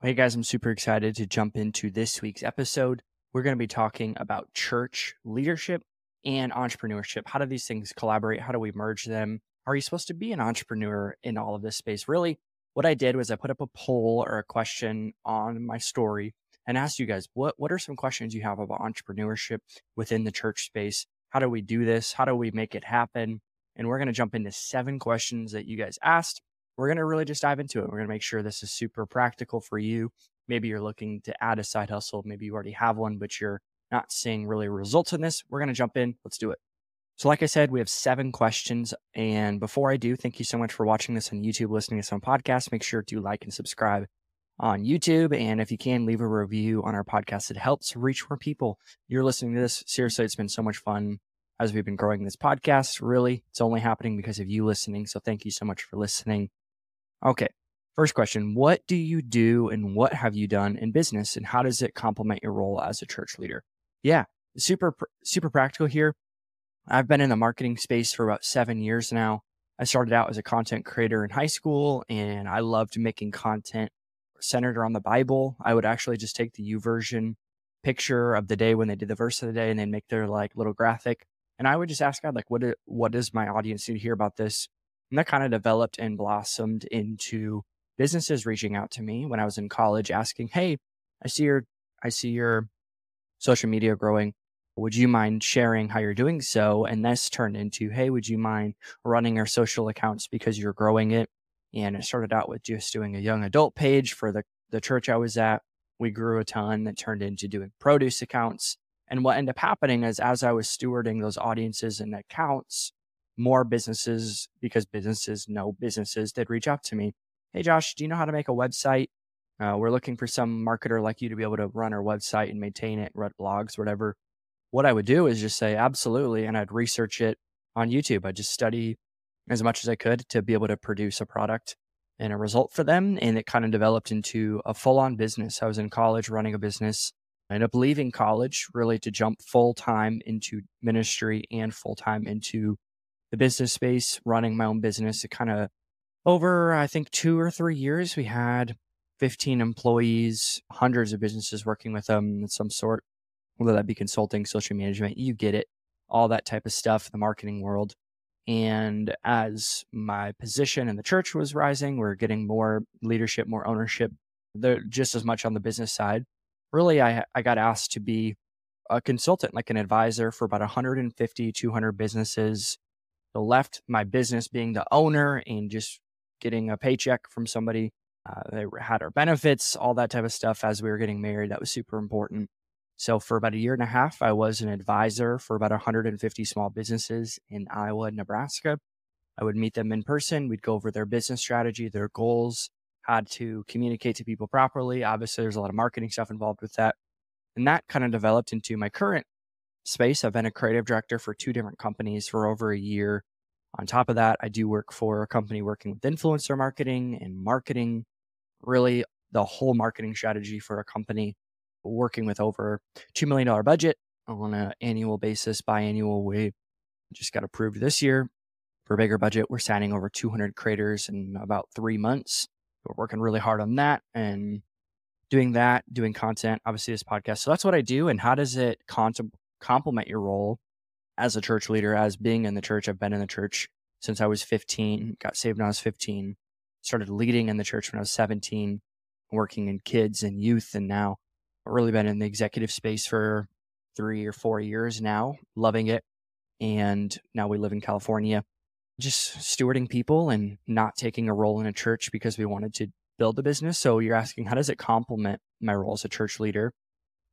Hey guys, I'm super excited to jump into this week's episode. We're going to be talking about church leadership and entrepreneurship. How do these things collaborate? How do we merge them? Are you supposed to be an entrepreneur in all of this space? Really, what I did was I put up a poll or a question on my story and asked you guys, what, what are some questions you have about entrepreneurship within the church space? How do we do this? How do we make it happen? And we're going to jump into seven questions that you guys asked we're going to really just dive into it. We're going to make sure this is super practical for you. Maybe you're looking to add a side hustle. Maybe you already have one, but you're not seeing really results in this. We're going to jump in. Let's do it. So, like I said, we have seven questions. And before I do, thank you so much for watching this on YouTube, listening to this on podcast. Make sure to like and subscribe on YouTube. And if you can, leave a review on our podcast. It helps reach more people. You're listening to this. Seriously, it's been so much fun as we've been growing this podcast. Really, it's only happening because of you listening. So, thank you so much for listening. Okay. First question What do you do and what have you done in business and how does it complement your role as a church leader? Yeah, super, super practical here. I've been in the marketing space for about seven years now. I started out as a content creator in high school and I loved making content centered around the Bible. I would actually just take the YouVersion picture of the day when they did the verse of the day and then make their like little graphic. And I would just ask God, like, what, what does my audience need to hear about this? And that kind of developed and blossomed into businesses reaching out to me when I was in college asking, Hey, I see your, I see your social media growing. Would you mind sharing how you're doing so? And this turned into, Hey, would you mind running our social accounts because you're growing it? And it started out with just doing a young adult page for the, the church I was at. We grew a ton that turned into doing produce accounts. And what ended up happening is as I was stewarding those audiences and accounts, more businesses, because businesses know businesses, did reach out to me. Hey, Josh, do you know how to make a website? Uh, we're looking for some marketer like you to be able to run our website and maintain it, write blogs, whatever. What I would do is just say, absolutely. And I'd research it on YouTube. I'd just study as much as I could to be able to produce a product and a result for them. And it kind of developed into a full on business. I was in college running a business. I ended up leaving college really to jump full time into ministry and full time into the business space, running my own business. It kind of over, I think, two or three years, we had 15 employees, hundreds of businesses working with them in some sort, whether that be consulting, social management, you get it, all that type of stuff, the marketing world. And as my position in the church was rising, we are getting more leadership, more ownership, just as much on the business side. Really, I, I got asked to be a consultant, like an advisor for about 150, 200 businesses left my business being the owner and just getting a paycheck from somebody. Uh, they had our benefits, all that type of stuff as we were getting married. That was super important. So for about a year and a half, I was an advisor for about 150 small businesses in Iowa, and Nebraska. I would meet them in person. We'd go over their business strategy, their goals, how to communicate to people properly. Obviously, there's a lot of marketing stuff involved with that. And that kind of developed into my current space. I've been a creative director for two different companies for over a year. On top of that, I do work for a company working with influencer marketing and marketing, really the whole marketing strategy for a company working with over $2 million budget on an annual basis, biannual. We just got approved this year for a bigger budget. We're signing over 200 creators in about three months. We're working really hard on that and doing that, doing content, obviously this podcast. So that's what I do. And how does it contem- complement your role as a church leader, as being in the church. I've been in the church since I was 15, got saved when I was 15, started leading in the church when I was 17, working in kids and youth, and now really been in the executive space for three or four years now, loving it. And now we live in California, just stewarding people and not taking a role in a church because we wanted to build a business. So you're asking, how does it complement my role as a church leader?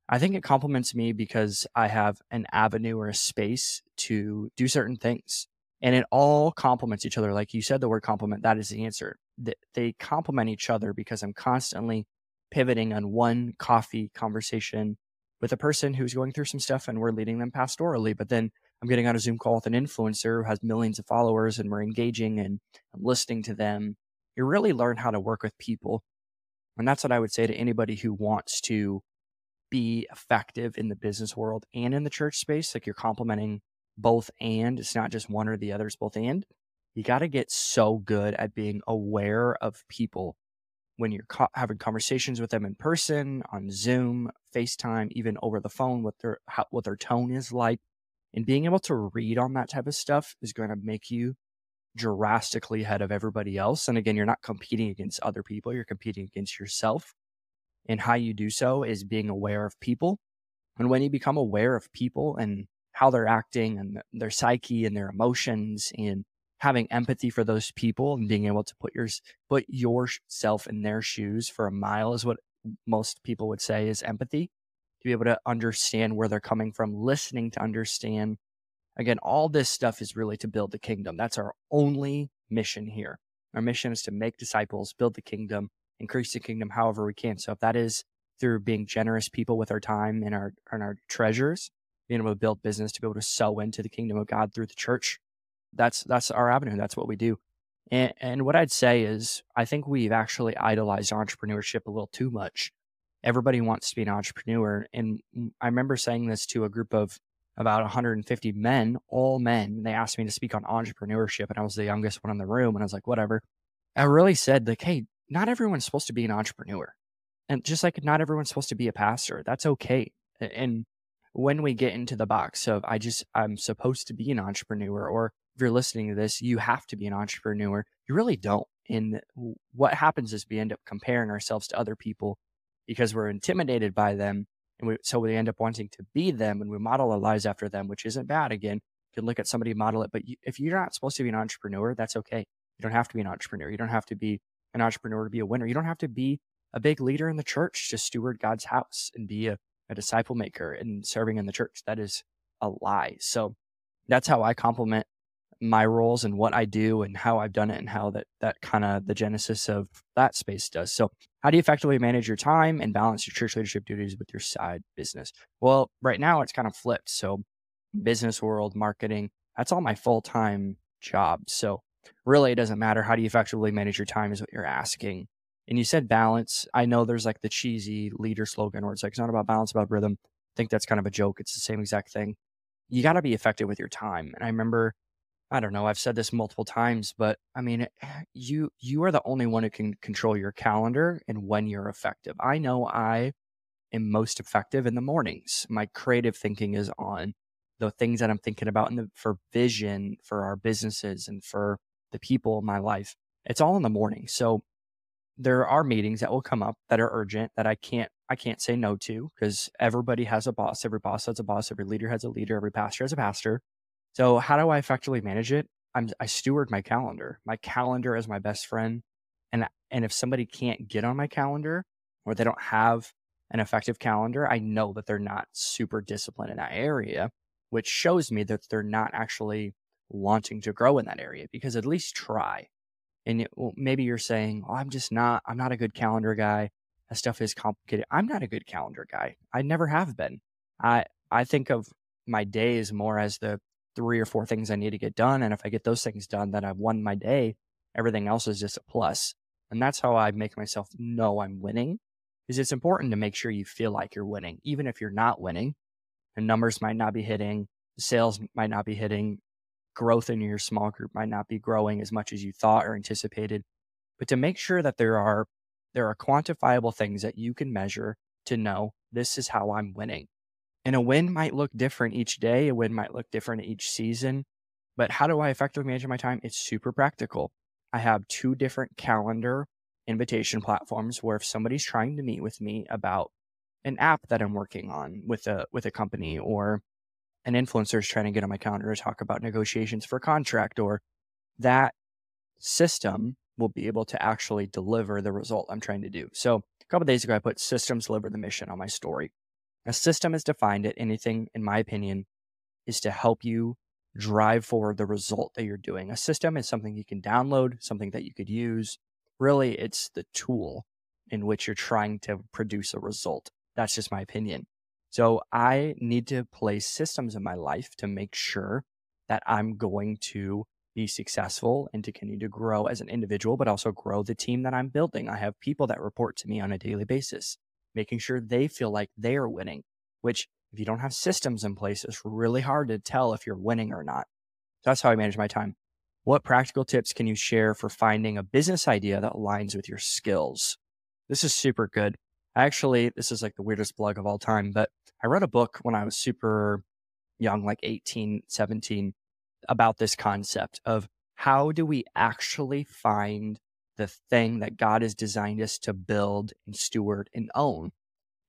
I think it complements me because I have an avenue or a space to do certain things. And it all complements each other. Like you said, the word complement, that is the answer. They complement each other because I'm constantly pivoting on one coffee conversation with a person who's going through some stuff and we're leading them pastorally. But then I'm getting on a Zoom call with an influencer who has millions of followers and we're engaging and I'm listening to them. You really learn how to work with people. And that's what I would say to anybody who wants to be effective in the business world and in the church space. Like you're complementing both and it's not just one or the other, it's both and. You got to get so good at being aware of people when you're co- having conversations with them in person, on Zoom, FaceTime, even over the phone, what their how, what their tone is like, and being able to read on that type of stuff is going to make you drastically ahead of everybody else. And again, you're not competing against other people; you're competing against yourself. And how you do so is being aware of people. And when you become aware of people and how they're acting and their psyche and their emotions and having empathy for those people and being able to put your put yourself in their shoes for a mile is what most people would say is empathy. To be able to understand where they're coming from listening to understand. Again all this stuff is really to build the kingdom. That's our only mission here. Our mission is to make disciples build the kingdom increase the kingdom however we can so if that is through being generous people with our time and our and our treasures being able to build business to be able to sow into the kingdom of god through the church that's that's our avenue. That's what we do. And, and what I'd say is, I think we've actually idolized entrepreneurship a little too much. Everybody wants to be an entrepreneur, and I remember saying this to a group of about 150 men, all men. They asked me to speak on entrepreneurship, and I was the youngest one in the room, and I was like, whatever. I really said, like, hey, not everyone's supposed to be an entrepreneur, and just like not everyone's supposed to be a pastor. That's okay. And when we get into the box of I just I'm supposed to be an entrepreneur or if you're listening to this, you have to be an entrepreneur. You really don't. And what happens is we end up comparing ourselves to other people because we're intimidated by them. And we, so we end up wanting to be them and we model our lives after them, which isn't bad. Again, you can look at somebody, model it. But you, if you're not supposed to be an entrepreneur, that's okay. You don't have to be an entrepreneur. You don't have to be an entrepreneur to be a winner. You don't have to be a big leader in the church to steward God's house and be a, a disciple maker and serving in the church. That is a lie. So that's how I complement my roles and what I do and how I've done it and how that that kind of the genesis of that space does. So, how do you effectively manage your time and balance your church leadership duties with your side business? Well, right now it's kind of flipped. So, business world, marketing, that's all my full-time job. So, really it doesn't matter how do you effectively manage your time is what you're asking. And you said balance. I know there's like the cheesy leader slogan where it's like it's not about balance, about rhythm. I think that's kind of a joke. It's the same exact thing. You got to be effective with your time. And I remember I don't know. I've said this multiple times, but I mean, eh, you you are the only one who can control your calendar and when you're effective. I know I am most effective in the mornings. My creative thinking is on the things that I'm thinking about in the for vision for our businesses and for the people in my life. It's all in the morning. So there are meetings that will come up that are urgent that I can't I can't say no to because everybody has a boss. Every boss has a boss. Every leader has a leader. Every pastor has a pastor. So how do I effectively manage it? I'm, I steward my calendar. My calendar is my best friend. And, and if somebody can't get on my calendar or they don't have an effective calendar, I know that they're not super disciplined in that area, which shows me that they're not actually wanting to grow in that area because at least try. And it, well, maybe you're saying, oh, I'm just not, I'm not a good calendar guy. That stuff is complicated. I'm not a good calendar guy. I never have been. I, I think of my days more as the three or four things I need to get done. And if I get those things done, then I've won my day. Everything else is just a plus. And that's how I make myself know I'm winning. is it's important to make sure you feel like you're winning, even if you're not winning. The numbers might not be hitting, the sales might not be hitting, growth in your small group might not be growing as much as you thought or anticipated. But to make sure that there are there are quantifiable things that you can measure to know this is how I'm winning. And a win might look different each day, a win might look different each season. But how do I effectively manage my time? It's super practical. I have two different calendar invitation platforms where if somebody's trying to meet with me about an app that I'm working on with a with a company or an influencer is trying to get on my calendar to talk about negotiations for a contract or that system will be able to actually deliver the result I'm trying to do. So a couple days ago I put systems deliver the mission on my story. A system is defined at anything, in my opinion, is to help you drive forward the result that you're doing. A system is something you can download, something that you could use. Really, it's the tool in which you're trying to produce a result. That's just my opinion. So I need to place systems in my life to make sure that I'm going to be successful and to continue to grow as an individual, but also grow the team that I'm building. I have people that report to me on a daily basis making sure they feel like they are winning, which if you don't have systems in place, it's really hard to tell if you're winning or not. So that's how I manage my time. What practical tips can you share for finding a business idea that aligns with your skills? This is super good. Actually, this is like the weirdest plug of all time, but I read a book when I was super young, like 18, 17, about this concept of how do we actually find the thing that God has designed us to build and steward and own?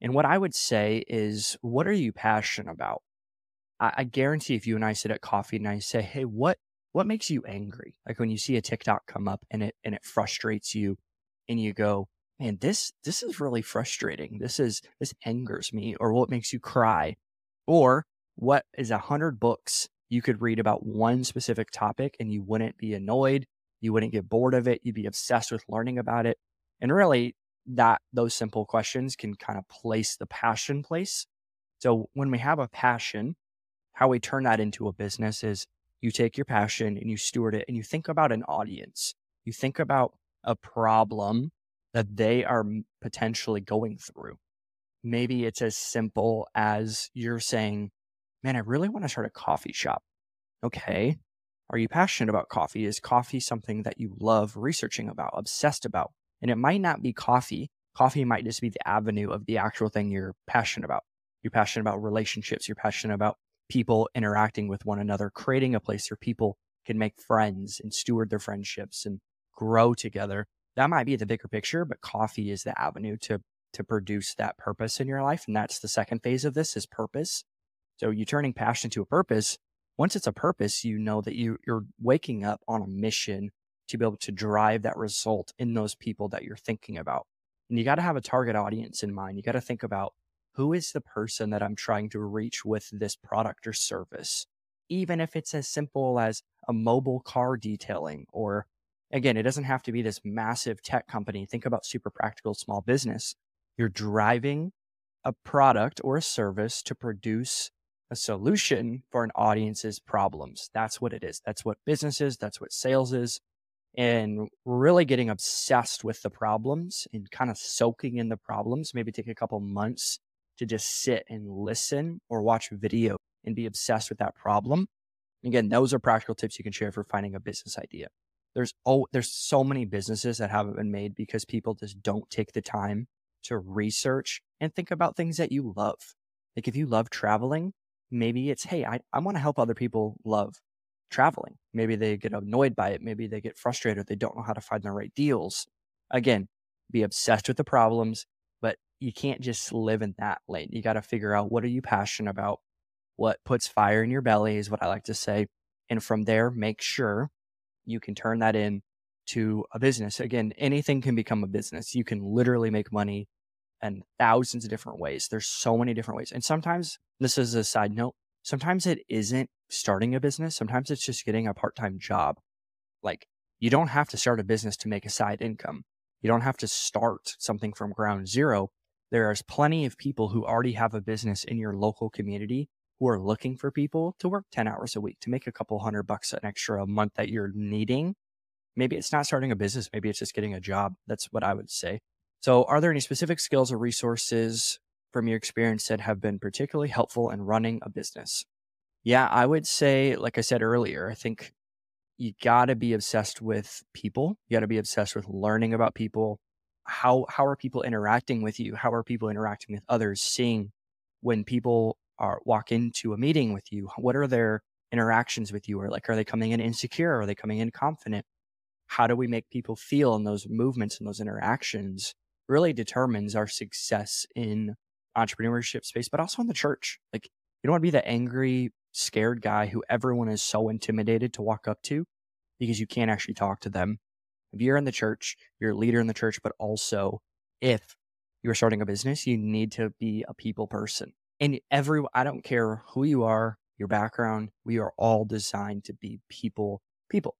And what I would say is, what are you passionate about? I, I guarantee if you and I sit at coffee and I say, Hey, what, what makes you angry? Like when you see a TikTok come up and it, and it frustrates you and you go, man, this, this is really frustrating. This is, this angers me or what makes you cry or what is a hundred books you could read about one specific topic and you wouldn't be annoyed. You wouldn't get bored of it. You'd be obsessed with learning about it. And really that those simple questions can kind of place the passion place. So when we have a passion, how we turn that into a business is you take your passion and you steward it and you think about an audience. You think about a problem that they are potentially going through. Maybe it's as simple as you're saying, Man, I really want to start a coffee shop. Okay. Are you passionate about coffee? Is coffee something that you love researching about, obsessed about? And it might not be coffee. Coffee might just be the avenue of the actual thing you're passionate about. You're passionate about relationships. You're passionate about people interacting with one another, creating a place where people can make friends and steward their friendships and grow together. That might be the bigger picture, but coffee is the avenue to to produce that purpose in your life. And that's the second phase of this is purpose. So you turning passion to a purpose. Once it's a purpose, you know that you, you're waking up on a mission to be able to drive that result in those people that you're thinking about. And you got to have a target audience in mind. You got to think about who is the person that I'm trying to reach with this product or service? Even if it's as simple as a mobile car detailing, or again, it doesn't have to be this massive tech company. Think about super practical small business. You're driving a product or a service to produce a solution for an audience's problems. That's what it is. That's what business is. That's what sales is. And really getting obsessed with the problems and kind of soaking in the problems, maybe take a couple months to just sit and listen or watch video and be obsessed with that problem. Again, those are practical tips you can share for finding a business idea. There's oh, there's so many businesses that haven't been made because people just don't take the time to research and think about things that you love. Like if you love traveling, maybe it's, hey, I, I want to help other people love traveling. Maybe they get annoyed by it. Maybe they get frustrated. They don't know how to find the right deals. Again, be obsessed with the problems but you can't just live in that lane. You got to figure out what are you passionate about? What puts fire in your belly is what I like to say. And from there, make sure you can turn that in to a business. Again, anything can become a business. You can literally make money in thousands of different ways. There's so many different ways. And sometimes this is a side note. Sometimes it isn't starting a business. Sometimes it's just getting a part-time job. Like you don't have to start a business to make a side income. You don't have to start something from ground zero there's plenty of people who already have a business in your local community who are looking for people to work 10 hours a week to make a couple hundred bucks an extra a month that you're needing. Maybe it's not starting a business. Maybe it's just getting a job. That's what I would say. So, are there any specific skills or resources from your experience that have been particularly helpful in running a business? Yeah, I would say, like I said earlier, I think you got to be obsessed with people. You got to be obsessed with learning about people, how how are people interacting with you? How are people interacting with others? Seeing when people are walk into a meeting with you, what are their interactions with you? Or like, are they coming in insecure? Are they coming in confident? How do we make people feel in those movements and those interactions? Really determines our success in entrepreneurship space, but also in the church. Like, you don't want to be the angry, scared guy who everyone is so intimidated to walk up to because you can't actually talk to them if you're in the church, you're a leader in the church, but also if you're starting a business, you need to be a people person. And every, I don't care who you are, your background, we are all designed to be people, people.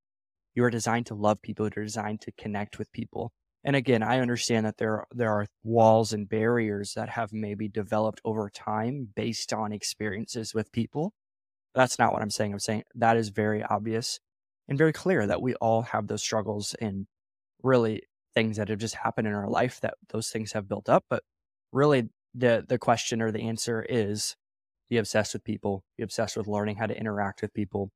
You are designed to love people. You're designed to connect with people. And again, I understand that there, there are walls and barriers that have maybe developed over time based on experiences with people. That's not what I'm saying. I'm saying that is very obvious and very clear that we all have those struggles and really things that have just happened in our life that those things have built up. But really, the the question or the answer is be obsessed with people, be obsessed with learning how to interact with people,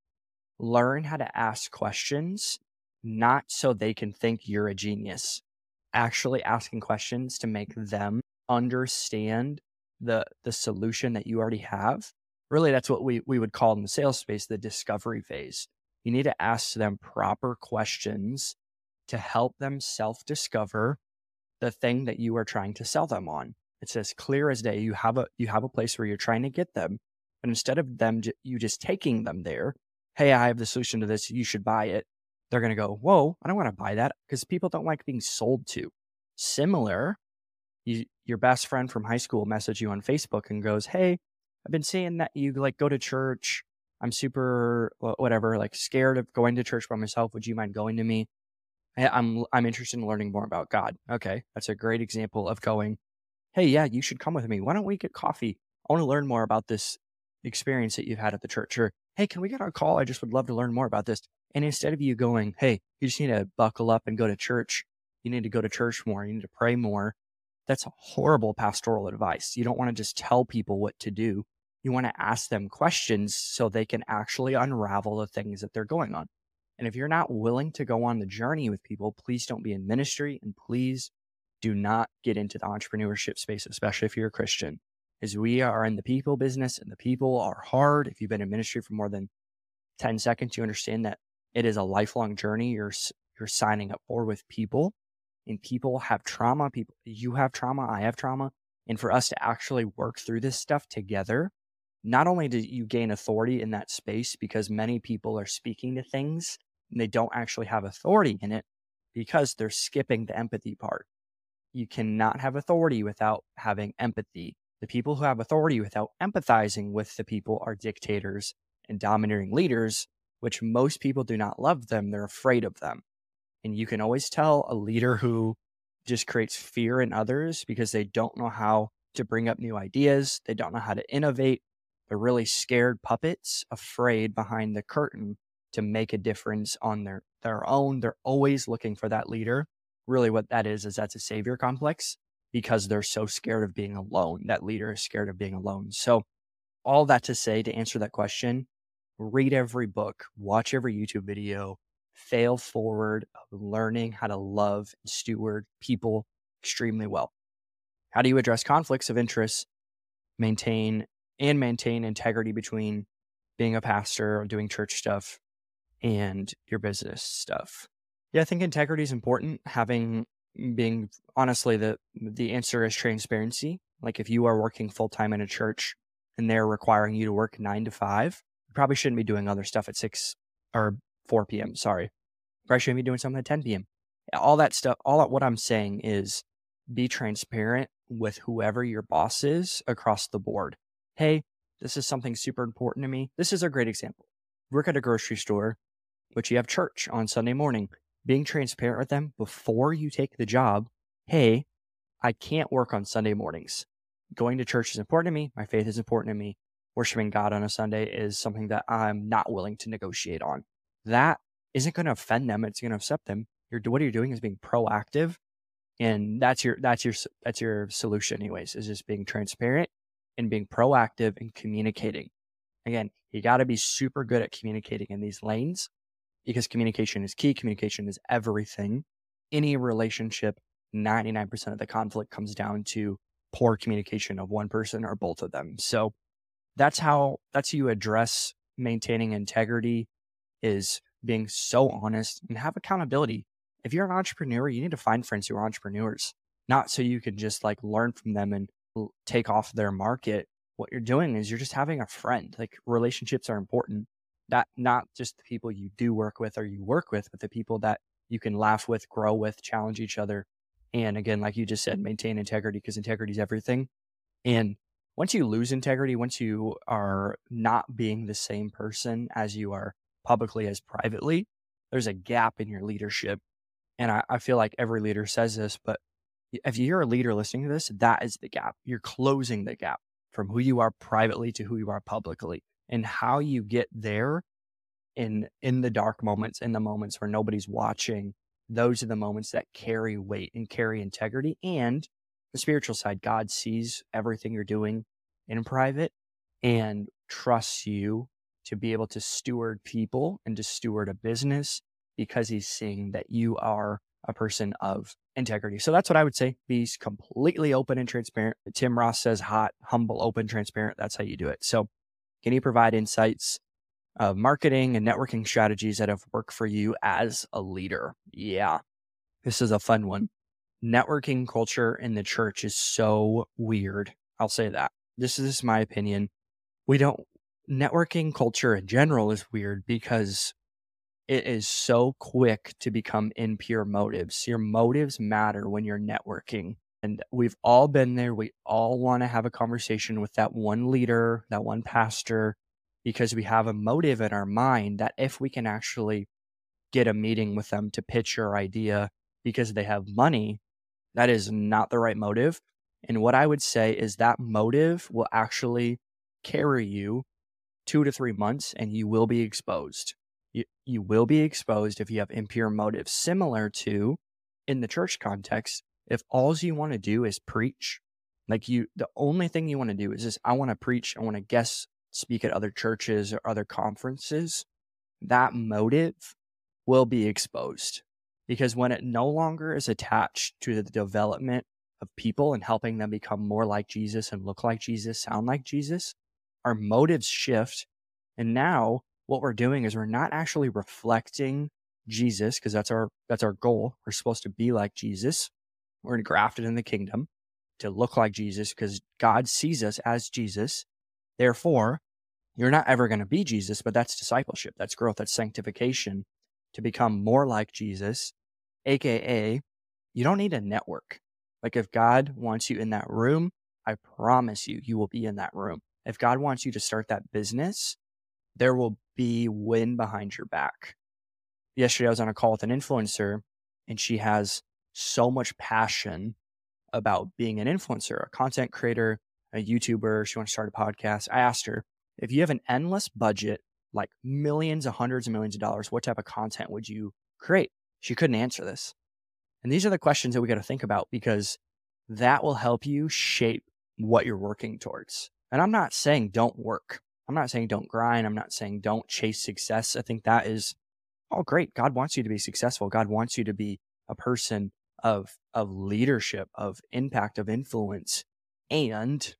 learn how to ask questions, not so they can think you're a genius, actually asking questions to make them understand the the solution that you already have. Really, that's what we, we would call in the sales space the discovery phase. You need to ask them proper questions to help them self discover the thing that you are trying to sell them on. It's as clear as day. You have a you have a place where you're trying to get them, but instead of them you just taking them there, hey, I have the solution to this. You should buy it. They're going to go, whoa, I don't want to buy that because people don't like being sold to. Similar, you, your best friend from high school message you on Facebook and goes, hey, I've been seeing that you like go to church. I'm super whatever, like scared of going to church by myself. Would you mind going to me? I'm I'm interested in learning more about God. Okay, that's a great example of going. Hey, yeah, you should come with me. Why don't we get coffee? I want to learn more about this experience that you've had at the church. Or hey, can we get on a call? I just would love to learn more about this. And instead of you going, hey, you just need to buckle up and go to church. You need to go to church more. You need to pray more. That's horrible pastoral advice. You don't want to just tell people what to do. You want to ask them questions so they can actually unravel the things that they're going on. And if you're not willing to go on the journey with people, please don't be in ministry and please do not get into the entrepreneurship space, especially if you're a Christian. As we are in the people business and the people are hard. If you've been in ministry for more than 10 seconds, you understand that it is a lifelong journey you're, you're signing up for with people. And people have trauma. People, you have trauma. I have trauma. And for us to actually work through this stuff together not only do you gain authority in that space because many people are speaking to things and they don't actually have authority in it because they're skipping the empathy part. You cannot have authority without having empathy. The people who have authority without empathizing with the people are dictators and domineering leaders, which most people do not love them. They're afraid of them. And you can always tell a leader who just creates fear in others because they don't know how to bring up new ideas. They don't know how to innovate. They're really scared puppets, afraid behind the curtain to make a difference on their, their own. They're always looking for that leader. Really, what that is, is that's a savior complex because they're so scared of being alone. That leader is scared of being alone. So, all that to say, to answer that question, read every book, watch every YouTube video, fail forward of learning how to love and steward people extremely well. How do you address conflicts of interest? Maintain and maintain integrity between being a pastor or doing church stuff and your business stuff. Yeah, I think integrity is important. Having mm, being honestly the the answer is transparency. Like if you are working full time in a church and they're requiring you to work nine to five, you probably shouldn't be doing other stuff at six or four p.m. Sorry, probably shouldn't be doing something at ten p.m. All that stuff. All what I'm saying is be transparent with whoever your boss is across the board hey, this is something super important to me. This is a great example. Work at a grocery store, but you have church on Sunday morning. Being transparent with them before you take the job. Hey, I can't work on Sunday mornings. Going to church is important to me. My faith is important to me. Worshiping God on a Sunday is something that I'm not willing to negotiate on. That isn't going to offend them. It's going to upset them. You're, what you're doing is being proactive, and that's your that's your that's your solution, anyways. Is just being transparent and being proactive and communicating. Again, you got to be super good at communicating in these lanes because communication is key. Communication is everything. Any relationship, 99% of the conflict comes down to poor communication of one person or both of them. So that's how that's how you address maintaining integrity is being so honest and have accountability. If you're an entrepreneur, you need to find friends who are entrepreneurs, not so you can just like learn from them and take off their market, what you're doing is you're just having a friend. Like relationships are important. That not just the people you do work with or you work with, but the people that you can laugh with, grow with, challenge each other. And again, like you just said, maintain integrity because integrity is everything. And once you lose integrity, once you are not being the same person as you are publicly as privately, there's a gap in your leadership. And I, I feel like every leader says this, but if you're a leader listening to this, that is the gap. You're closing the gap from who you are privately to who you are publicly. And how you get there in in the dark moments, in the moments where nobody's watching, those are the moments that carry weight and carry integrity. And the spiritual side, God sees everything you're doing in private and trusts you to be able to steward people and to steward a business because he's seeing that you are a person of integrity. So that's what I would say. Be completely open and transparent. Tim Ross says hot, humble, open, transparent. That's how you do it. So can you provide insights of marketing and networking strategies that have worked for you as a leader? Yeah. This is a fun one. Networking culture in the church is so weird. I'll say that. This is my opinion. We don't networking culture in general is weird because it is so quick to become impure motives. Your motives matter when you're networking. And we've all been there. We all want to have a conversation with that one leader, that one pastor, because we have a motive in our mind that if we can actually get a meeting with them to pitch your idea because they have money, that is not the right motive. And what I would say is that motive will actually carry you two to three months and you will be exposed you, you will be exposed if you have impure motives, similar to in the church context. If all you want to do is preach, like you, the only thing you want to do is just, I want to preach, I want to guest speak at other churches or other conferences, that motive will be exposed because when it no longer is attached to the development of people and helping them become more like Jesus and look like Jesus, sound like Jesus, our motives shift. And now what we're doing is we're not actually reflecting Jesus because that's our that's our goal. We're supposed to be like Jesus. We're engrafted in the kingdom to look like Jesus because God sees us as Jesus. Therefore, you're not ever going to be Jesus, but that's discipleship, that's growth, that's sanctification to become more like Jesus, aka you don't need a network. Like if God wants you in that room, I promise you, you will be in that room. If God wants you to start that business, there will be wind behind your back. Yesterday, I was on a call with an influencer, and she has so much passion about being an influencer, a content creator, a YouTuber. She wants to start a podcast. I asked her, if you have an endless budget, like millions hundreds of millions of dollars, what type of content would you create? She couldn't answer this. And these are the questions that we got to think about because that will help you shape what you're working towards. And I'm not saying don't work. I'm not saying don't grind. I'm not saying don't chase success. I think that is all great. God wants you to be successful. God wants you to be a person of of leadership, of impact, of influence. And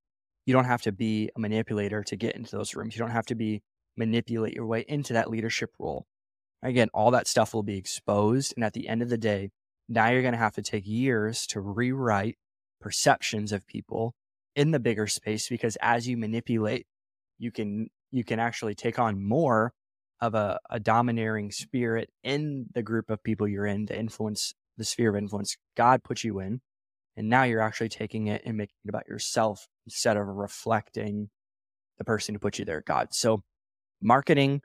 you don't have to be a manipulator to get into those rooms. You don't have to be manipulate your way into that leadership role. Again, all that stuff will be exposed. And at the end of the day, now you're going to have to take years to rewrite perceptions of people in the bigger space because as you manipulate you can you can actually take on more of a, a domineering spirit in the group of people you're in to influence the sphere of influence God put you in. And now you're actually taking it and making it about yourself instead of reflecting the person who put you there, God. So, marketing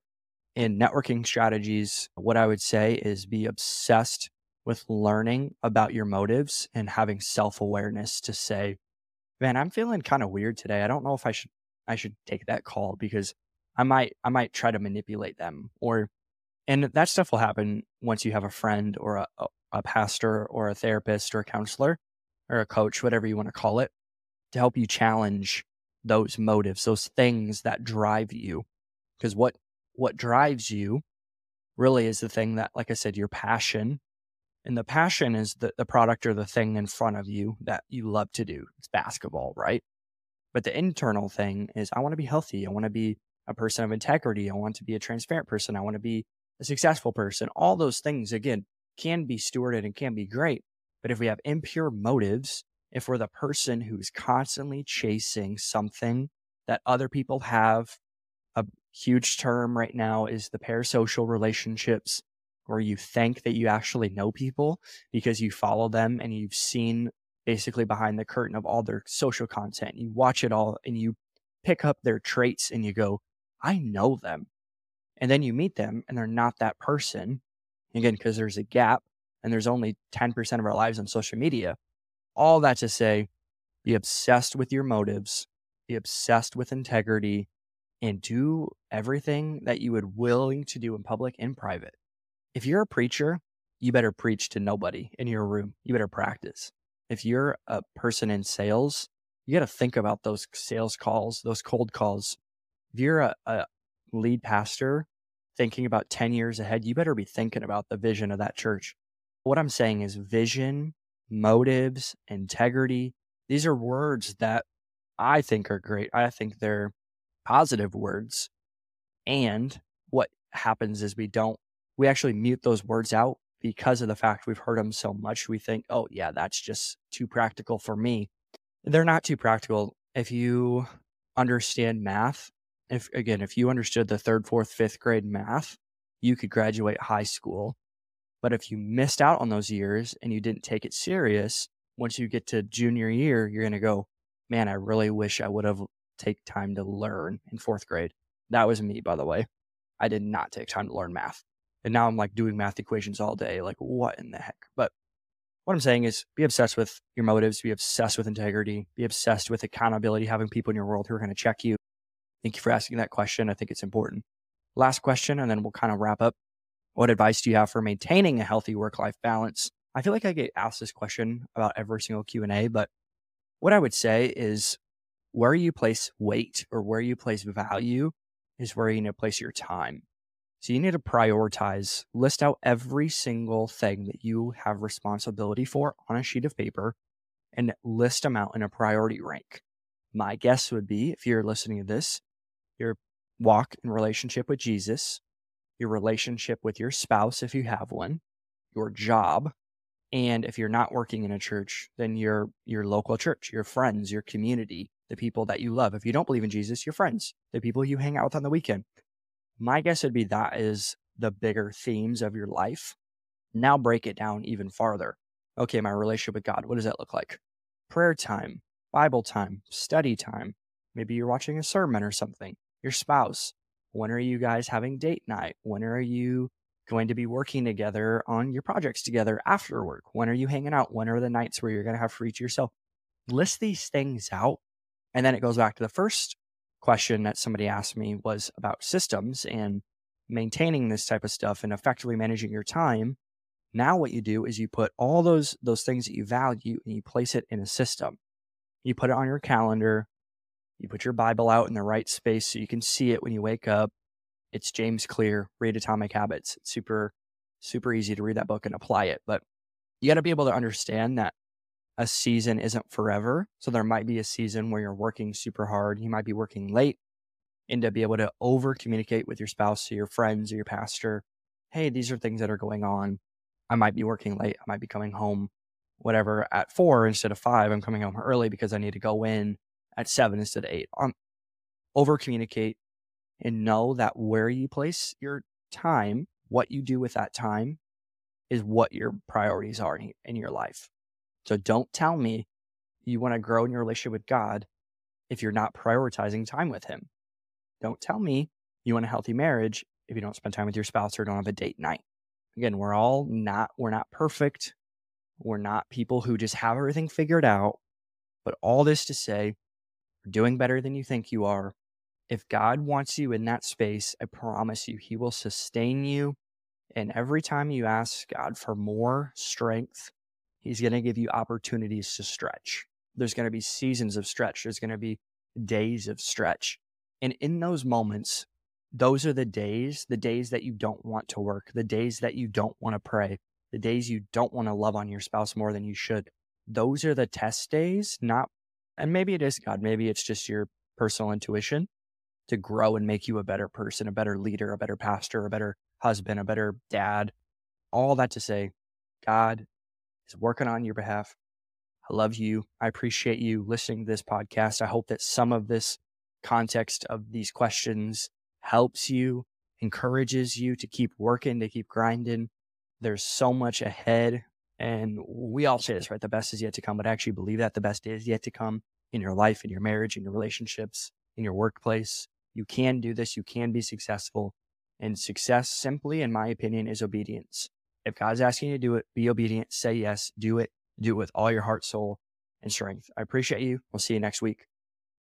and networking strategies, what I would say is be obsessed with learning about your motives and having self awareness to say, man, I'm feeling kind of weird today. I don't know if I should I should take that call because I might I might try to manipulate them or and that stuff will happen once you have a friend or a, a pastor or a therapist or a counselor or a coach, whatever you want to call it, to help you challenge those motives, those things that drive you. Because what what drives you really is the thing that, like I said, your passion. And the passion is the, the product or the thing in front of you that you love to do. It's basketball, right? But the internal thing is I want to be healthy. I want to be a person of integrity. I want to be a transparent person. I want to be a successful person. All those things, again, can be stewarded and can be great. But if we have impure motives, if we're the person who's constantly chasing something that other people have, a huge term right now is the parasocial relationships, where you think that you actually know people because you follow them and you've seen basically behind the curtain of all their social content. You watch it all and you pick up their traits and you go, I know them. And then you meet them and they're not that person. Again, because there's a gap and there's only 10% of our lives on social media. All that to say, be obsessed with your motives, be obsessed with integrity, and do everything that you would willing to do in public and private. If you're a preacher, you better preach to nobody in your room. You better practice if you're a person in sales, you got to think about those sales calls, those cold calls. If you're a, a lead pastor thinking about 10 years ahead, you better be thinking about the vision of that church. What I'm saying is vision, motives, integrity. These are words that I think are great. I think they're positive words. And what happens is we don't, we actually mute those words out because of the fact we've heard them so much. We think, oh, yeah, that's just too practical for me. They're not too practical. If you understand math, if again, if you understood the third, fourth, fifth grade math, you could graduate high school. But if you missed out on those years and you didn't take it serious, once you get to junior year, you're going to go, man, I really wish I would have take time to learn in fourth grade. That was me, by the way. I did not take time to learn math. And now I'm like doing math equations all day. Like, what in the heck? But what I'm saying is be obsessed with your motives, be obsessed with integrity, be obsessed with accountability, having people in your world who are going to check you. Thank you for asking that question. I think it's important. Last question, and then we'll kind of wrap up. What advice do you have for maintaining a healthy work-life balance? I feel like I get asked this question about every single Q&A, but what I would say is where you place weight or where you place value is where you need to place your time. So you need to prioritize, list out every single thing that you have responsibility for on a sheet of paper and list them out in a priority rank. My guess would be if you're listening to this, your walk in relationship with Jesus, your relationship with your spouse, if you have one, your job, and if you're not working in a church, then your your local church, your friends, your community, the people that you love. If you don't believe in Jesus, your friends, the people you hang out with on the weekend. My guess would be that is the bigger themes of your life. Now break it down even farther. Okay, my relationship with God, what does that look like? Prayer time, Bible time, study time. Maybe you're watching a sermon or something. Your spouse. When are you guys having date night? When are you going to be working together on your projects together after work? When are you hanging out? When are the nights where you're going to have free to yourself? List these things out. And then it goes back to the first question that somebody asked me was about systems and maintaining this type of stuff and effectively managing your time. Now what you do is you put all those those things that you value and you place it in a system. You put it on your calendar. You put your Bible out in the right space so you can see it when you wake up. It's James Clear, Read Atomic Habits. It's super, super easy to read that book and apply it. But you got to be able to understand that a season isn't forever. So there might be a season where you're working super hard. You might be working late and to be able to over communicate with your spouse or your friends or your pastor. Hey, these are things that are going on. I might be working late. I might be coming home, whatever, at four instead of five. I'm coming home early because I need to go in at seven instead of eight. Um, over communicate and know that where you place your time, what you do with that time, is what your priorities are in your life. So don't tell me you want to grow in your relationship with God if you're not prioritizing time with Him. Don't tell me you want a healthy marriage if you don't spend time with your spouse or don't have a date night. Again, we're all not, we're not perfect. We're not people who just have everything figured out. But all this to say, doing better than you think you are if God wants you in that space, I promise you, He will sustain you. And every time you ask God for more strength, He's going to give you opportunities to stretch. There's going to be seasons of stretch, there's going to be days of stretch. And in those moments, those are the days, the days that you don't want to work, the days that you don't want to pray, the days you don't want to love on your spouse more than you should. Those are the test days, not, and maybe it is God, maybe it's just your personal intuition to grow and make you a better person, a better leader, a better pastor, a better husband, a better dad. All that to say, God is working on your behalf. I love you. I appreciate you listening to this podcast. I hope that some of this context of these questions helps you, encourages you to keep working, to keep grinding. There's so much ahead. And we all say this, right? The best is yet to come, but I actually believe that the best is yet to come in your life, in your marriage, in your relationships, in your workplace. You can do this. You can be successful. And success, simply, in my opinion, is obedience. If God's asking you to do it, be obedient, say yes, do it, do it with all your heart, soul, and strength. I appreciate you. We'll see you next week.